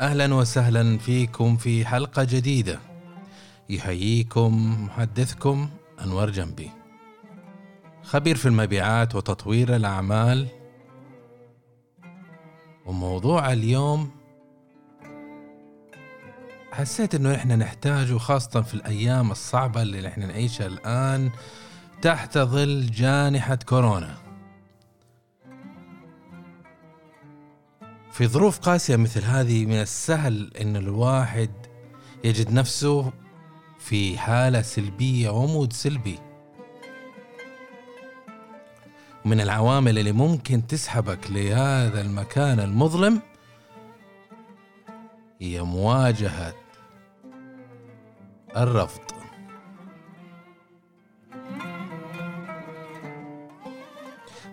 أهلا وسهلا فيكم في حلقة جديدة. يحييكم محدثكم أنور جنبي. خبير في المبيعات وتطوير الأعمال. وموضوع اليوم حسيت إنه إحنا نحتاجه خاصة في الأيام الصعبة اللي إحنا نعيشها الآن تحت ظل جانحة كورونا. في ظروف قاسية مثل هذه من السهل إن الواحد يجد نفسه في حالة سلبية ومود سلبي. من العوامل اللي ممكن تسحبك لهذا المكان المظلم هي مواجهة الرفض.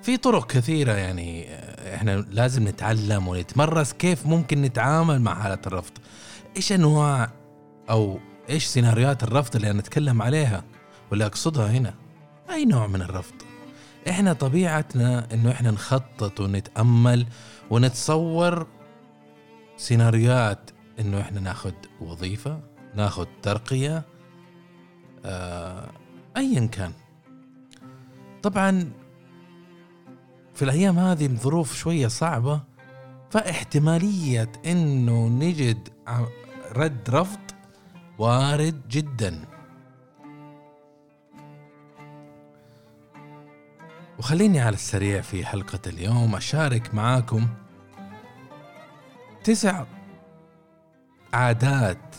في طرق كثيرة يعني إحنا لازم نتعلم ونتمرس كيف ممكن نتعامل مع حالة الرفض. إيش أنواع أو إيش سيناريوهات الرفض اللي أنا اتكلم عليها؟ واللي أقصدها هنا؟ أي نوع من الرفض. إحنا طبيعتنا إنه إحنا نخطط ونتأمل ونتصور سيناريوهات إنه إحنا ناخذ وظيفة ناخذ ترقية آه ايا كان. طبعا في الأيام هذه الظروف شوية صعبة فاحتمالية إنه نجد رد رفض وارد جدا. وخليني على السريع في حلقة اليوم أشارك معاكم تسع عادات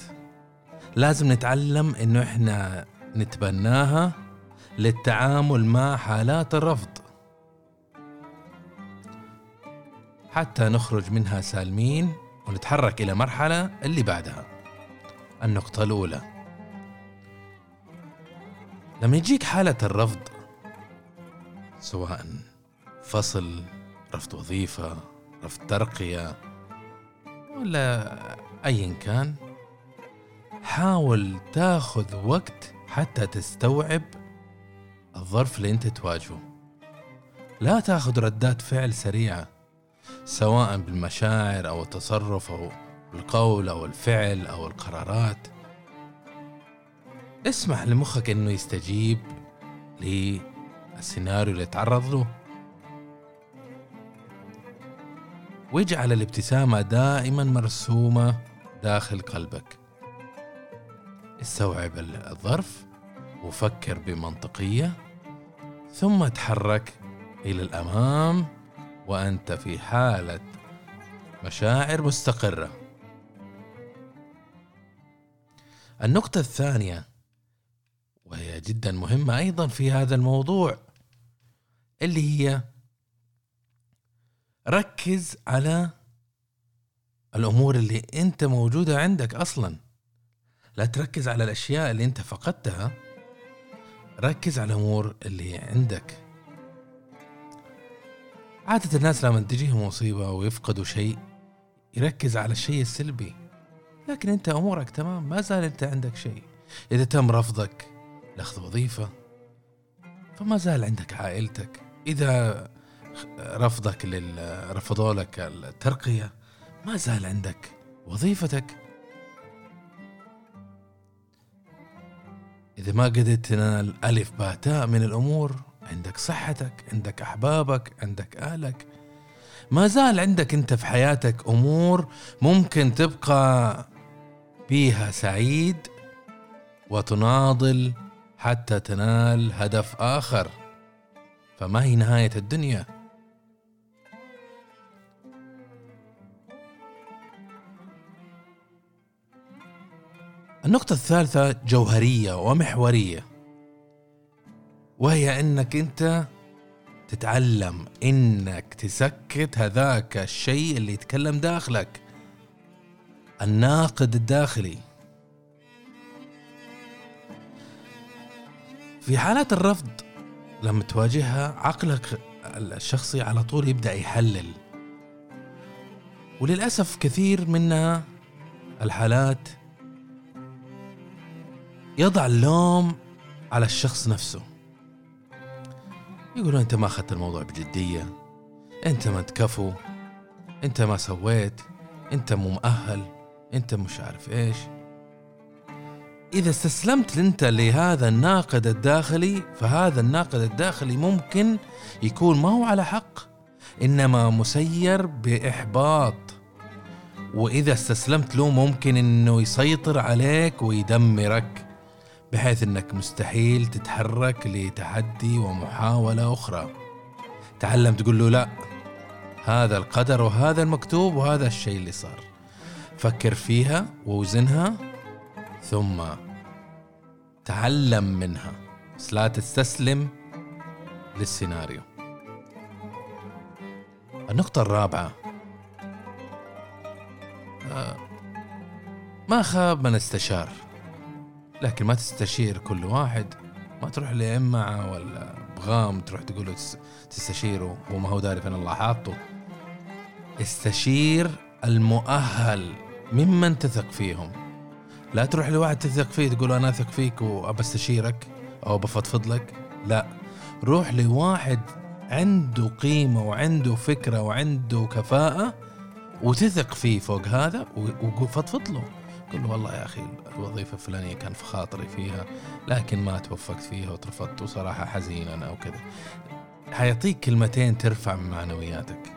لازم نتعلم إنه إحنا نتبناها للتعامل مع حالات الرفض. حتى نخرج منها سالمين ونتحرك إلى مرحلة اللي بعدها. النقطة الأولى. لما يجيك حالة الرفض؟ سواء فصل رفض وظيفة رفض ترقية ولا ايا كان. حاول تاخذ وقت حتى تستوعب الظرف اللي أنت تواجهه. لا تاخذ ردات فعل سريعة. سواء بالمشاعر أو التصرف أو القول أو الفعل أو القرارات. اسمح لمخك إنه يستجيب للسيناريو اللي تعرض له واجعل الابتسامة دائما مرسومة داخل قلبك. استوعب الظرف وفكر بمنطقية ثم تحرك إلى الأمام. وأنت في حالة مشاعر مستقرة. النقطة الثانية وهي جدا مهمة أيضا في هذا الموضوع اللي هي ركز على الأمور اللي أنت موجودة عندك أصلا. لا تركز على الأشياء اللي أنت فقدتها ركز على الأمور اللي عندك. عادة الناس لما تجيهم مصيبة ويفقدوا شيء يركز على الشيء السلبي. لكن أنت أمورك تمام ما زال أنت عندك شيء. إذا تم رفضك لأخذ وظيفة فما زال عندك عائلتك. إذا رفضك رفضوا لك الترقية ما زال عندك وظيفتك. إذا ما قدرت تنال ألف باء تاء من الأمور عندك صحتك عندك أحبابك عندك أهلك. ما زال عندك أنت في حياتك أمور ممكن تبقى بيها سعيد وتناضل حتى تنال هدف آخر. فما هي نهاية الدنيا؟ النقطة الثالثة جوهرية ومحورية. وهي إنك أنت تتعلم إنك تسكت هذاك الشيء اللي يتكلم داخلك الناقد الداخلي. في حالات الرفض لما تواجهها عقلك الشخصي على طول يبدأ يحلل. وللأسف كثير منها الحالات يضع اللوم على الشخص نفسه. يقولون أنت ما أخذت الموضوع بجدية. أنت ما تكفو. أنت ما سويت. أنت مو مؤهل. أنت مش عارف إيش. إذا استسلمت أنت لهذا الناقد الداخلي فهذا الناقد الداخلي ممكن يكون ما هو على حق إنما مسير بإحباط. وإذا استسلمت له ممكن إنه يسيطر عليك ويدمرك. بحيث إنك مستحيل تتحرك لتحدي ومحاولة أخرى. تعلم تقول له لا هذا القدر وهذا المكتوب وهذا الشيء اللي صار. فكر فيها ووزنها ثم تعلم منها. بس لا تستسلم للسيناريو. النقطة الرابعة. آه، ما خاب من استشار. لكن ما تستشير كل واحد. ما تروح لإمعة ولا بغام تروح تقول له تستشيره. هو ما هو داري فين الله حاطه. استشير المؤهل ممن تثق فيهم. لا تروح لواحد تثق فيه تقول أنا أثق فيك وابستشيرك أو بفضفض لك. لا روح لواحد عنده قيمة وعنده فكرة وعنده كفاءة وتثق فيه فوق هذا وفضفض له. له والله يا أخي الوظيفة الفلانية كان في خاطري فيها لكن ما توفقت فيها وترفضت وصراحة حزينا أو كذا. حيعطيك كلمتين ترفع من معنوياتك.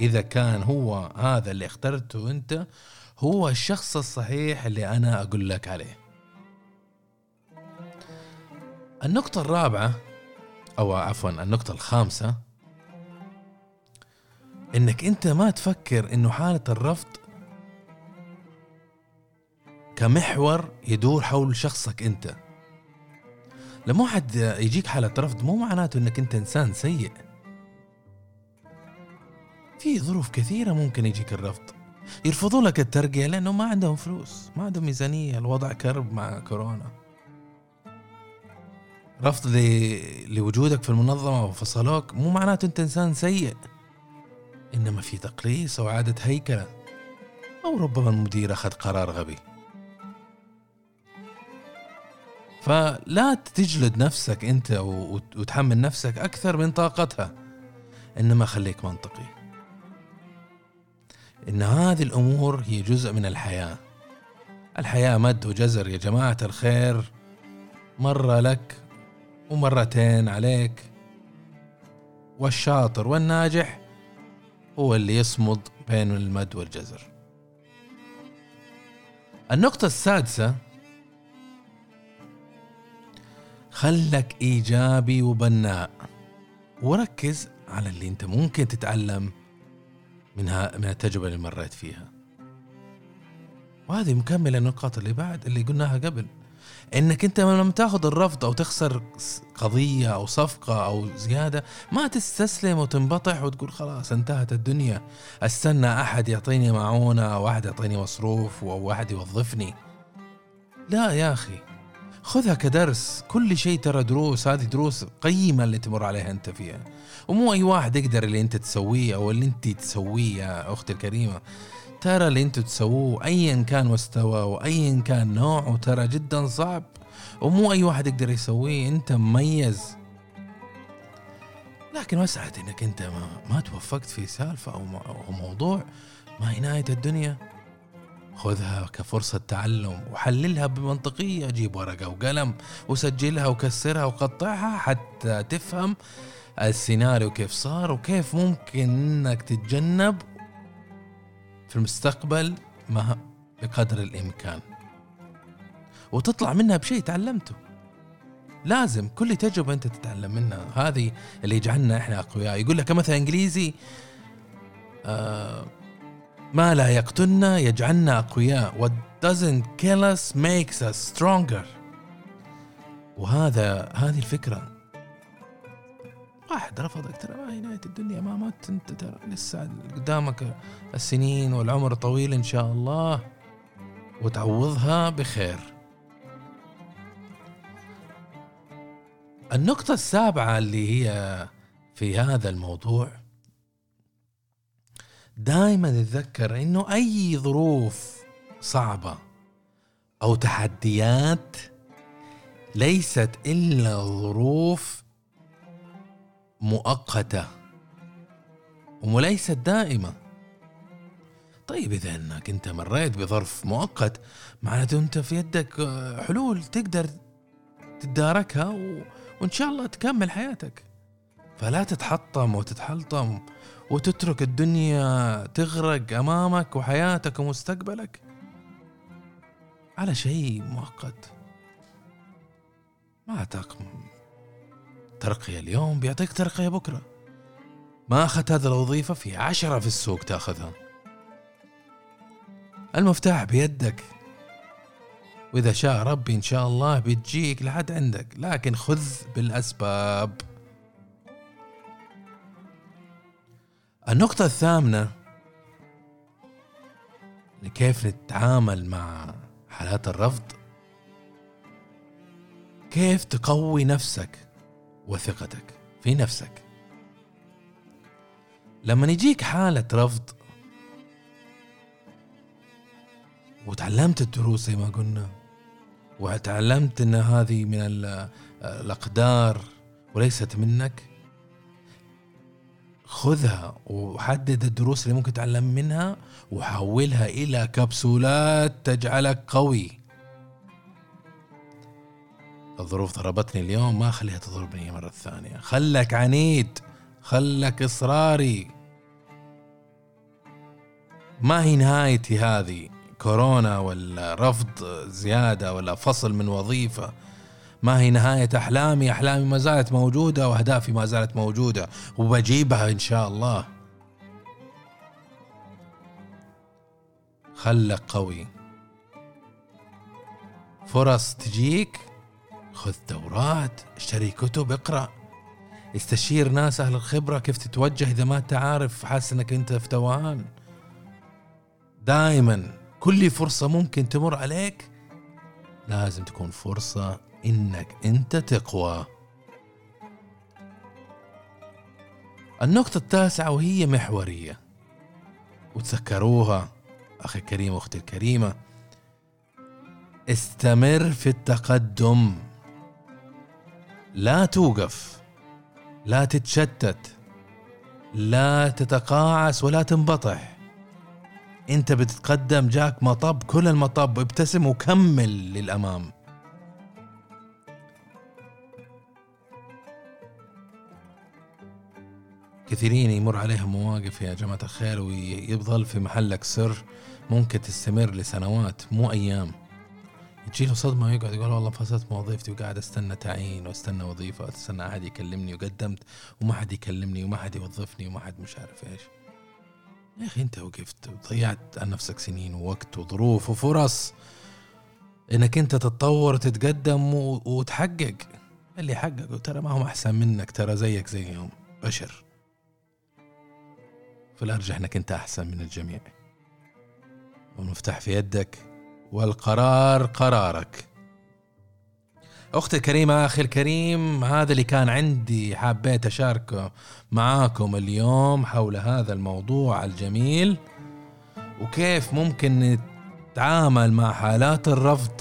إذا كان هو هذا اللي اخترته أنت هو الشخص الصحيح اللي أنا أقول لك عليه. النقطة الرابعة أو عفوا النقطة الخامسة إنك أنت ما تفكر إنه حالة الرفض كمحور يدور حول شخصك أنت. لما واحد يجيك حالة رفض مو معناته إنك أنت إنسان سيء. في ظروف كثيرة ممكن يجيك الرفض. يرفضوا لك الترقية لأنه ما عندهم فلوس ما عندهم ميزانية الوضع كرب مع كورونا. رفض لوجودك في المنظمة وفصلوك مو معناته أنت إنسان سيء. إنما في تقليص أو إعادة هيكلة. أو ربما المدير أخذ قرار غبي. فلا تجلد نفسك أنت وتحمل نفسك أكثر من طاقتها. إنما خليك منطقي. إن هذه الأمور هي جزء من الحياة. الحياة مد وجزر يا جماعة الخير. مرة لك ومرتين عليك. والشاطر والناجح هو اللي يصمد بين المد والجزر. النقطة السادسة خلك إيجابي وبناء. وركز على اللي أنت ممكن تتعلم منها من التجربة اللي مريت فيها. وهذه مكملة النقاط اللي بعد اللي قلناها قبل. إنك أنت لما تاخذ الرفض أو تخسر قضية أو صفقة أو زيادة ما تستسلم وتنبطح وتقول خلاص انتهت الدنيا. استنى أحد يعطيني معونة أو أحد يعطيني مصروف أو واحد يوظفني. لا يا أخي. خذها كدرس. كل شيء ترى دروس هذه دروس قيمة اللي تمر عليها أنت فيها. ومو أي واحد يقدر اللي أنت تسويه أو اللي أنت تسويه يا أختي الكريمة. ترى اللي أنتم تسووه ايا كان مستوى وايا كان نوعه ترى جدا صعب. ومو أي واحد يقدر يسويه أنت مميز. لكن مسألة إنك أنت ما, ما توفقت في سالفة أو, أو موضوع ما هي نهاية الدنيا. خذها كفرصة تعلم وحللها بمنطقية. جيب ورقة وقلم وسجلها وكسرها وقطعها حتى تفهم السيناريو كيف صار وكيف ممكن إنك تتجنب في المستقبل ما بقدر الإمكان. وتطلع منها بشيء تعلمته. لازم كل تجربة أنت تتعلم منها. هذه اللي يجعلنا إحنا أقوياء. يقول لك مثلا إنجليزي آه ما لا يقتلنا يجعلنا أقوياء what doesn't kill us makes us stronger. وهذا هذه الفكرة. واحد رفضك ترى ما هي نهاية الدنيا ما مات أنت ترى لسه قدامك السنين والعمر طويل إن شاء الله وتعوضها بخير. النقطة السابعة اللي هي في هذا الموضوع دائما تذكر إنه أي ظروف صعبة أو تحديات ليست إلا ظروف مؤقتة وليست دائمة. طيب إذا إنك أنت مريت بظرف مؤقت معناته أنت في يدك آه، حلول تقدر تتداركها و... وإن شاء الله تكمل حياتك. فلا تتحطم وتتحلطم وتترك الدنيا تغرق أمامك وحياتك ومستقبلك على شيء مؤقت. ما أعتقد. ترقية اليوم بيعطيك ترقية بكرة. ما أخذت هذه الوظيفة في عشرة في السوق تأخذها. المفتاح بيدك. وإذا شاء ربي إن شاء الله بتجيك لحد عندك. لكن خذ بالأسباب. النقطة الثامنة كيف نتعامل مع حالات الرفض؟ كيف تقوي نفسك وثقتك في نفسك؟ لما يجيك حالة رفض وتعلمت الدروس زي ما قلنا وتعلمت إن هذه من الأقدار وليست منك خذها وحدد الدروس اللي ممكن تتعلم منها وحولها إلى كبسولات تجعلك قوي. الظروف ضربتني اليوم ما أخليها تضربني مرة ثانية. خلك عنيد خلك إصراري. ما هي نهايتي هذه؟ كورونا ولا رفض زيادة ولا فصل من وظيفة؟ ما هي نهاية أحلامي؟ أحلامي ما زالت موجودة وأهدافي ما زالت موجودة وبجيبها إن شاء الله. خلك قوي. فرص تجيك خذ دورات اشتري كتب اقرأ. استشير ناس أهل الخبرة كيف تتوجه إذا ما أنت عارف أنك أنت في توهان دائما كل فرصة ممكن تمر عليك لازم تكون فرصة إنك أنت تقوى. النقطة التاسعة وهي محورية. وتذكروها أخي الكريم وأختي الكريمة. استمر في التقدم. لا توقف. لا تتشتت. لا تتقاعس ولا تنبطح. أنت بتتقدم جاك مطب كل المطب ابتسم وكمل للأمام. كثيرين يمر عليهم مواقف يا جماعة الخير ويظل في محلك سر ممكن تستمر لسنوات مو أيام. تجي له صدمة ويقعد يقول والله فصلت وظيفتي وقاعد أستنى تعيين وأستنى وظيفة وأستنى أحد يكلمني وقدمت وما حد يكلمني وما حد يوظفني وما حد مش عارف إيش. يا أخي أنت وقفت وضيعت عن نفسك سنين ووقت وظروف وفرص إنك أنت تتطور وتتقدم وتحقق. اللي حققوا ترى ما هم أحسن منك ترى زيك زيهم بشر. فالارجح إنك أنت أحسن من الجميع. والمفتاح في يدك والقرار قرارك. أختي الكريمة أخي الكريم هذا اللي كان عندي حبيت أشاركه معاكم اليوم حول هذا الموضوع الجميل وكيف ممكن نتعامل مع حالات الرفض.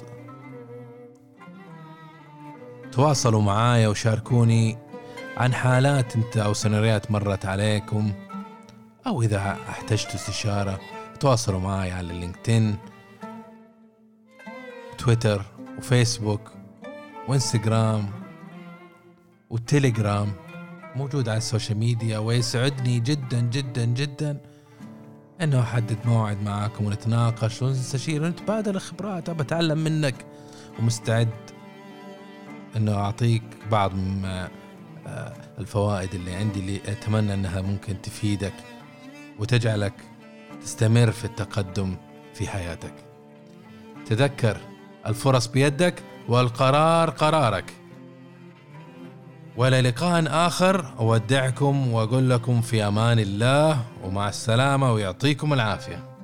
تواصلوا معايا وشاركوني عن حالات أنت أو سيناريوهات مرت عليكم. أو إذا احتجتوا استشارة تواصلوا معي على اللينكدين تويتر وفيسبوك وإنستغرام والتليجرام موجود على ال social media ويسعدني جدا جدا جدا إنه أحدد موعد معاكم ونتناقش ونستشير ونتبادل الخبرات. أبى أتعلم منك ومستعد إنه أعطيك بعض من آه، الفوائد اللي عندي اللي أتمنى إنها ممكن تفيدك. وتجعلك تستمر في التقدم في حياتك. تذكر الفرص بيدك والقرار قرارك. وإلى لقاء آخر أودعكم وأقول لكم في أمان الله ومع السلامة ويعطيكم العافية.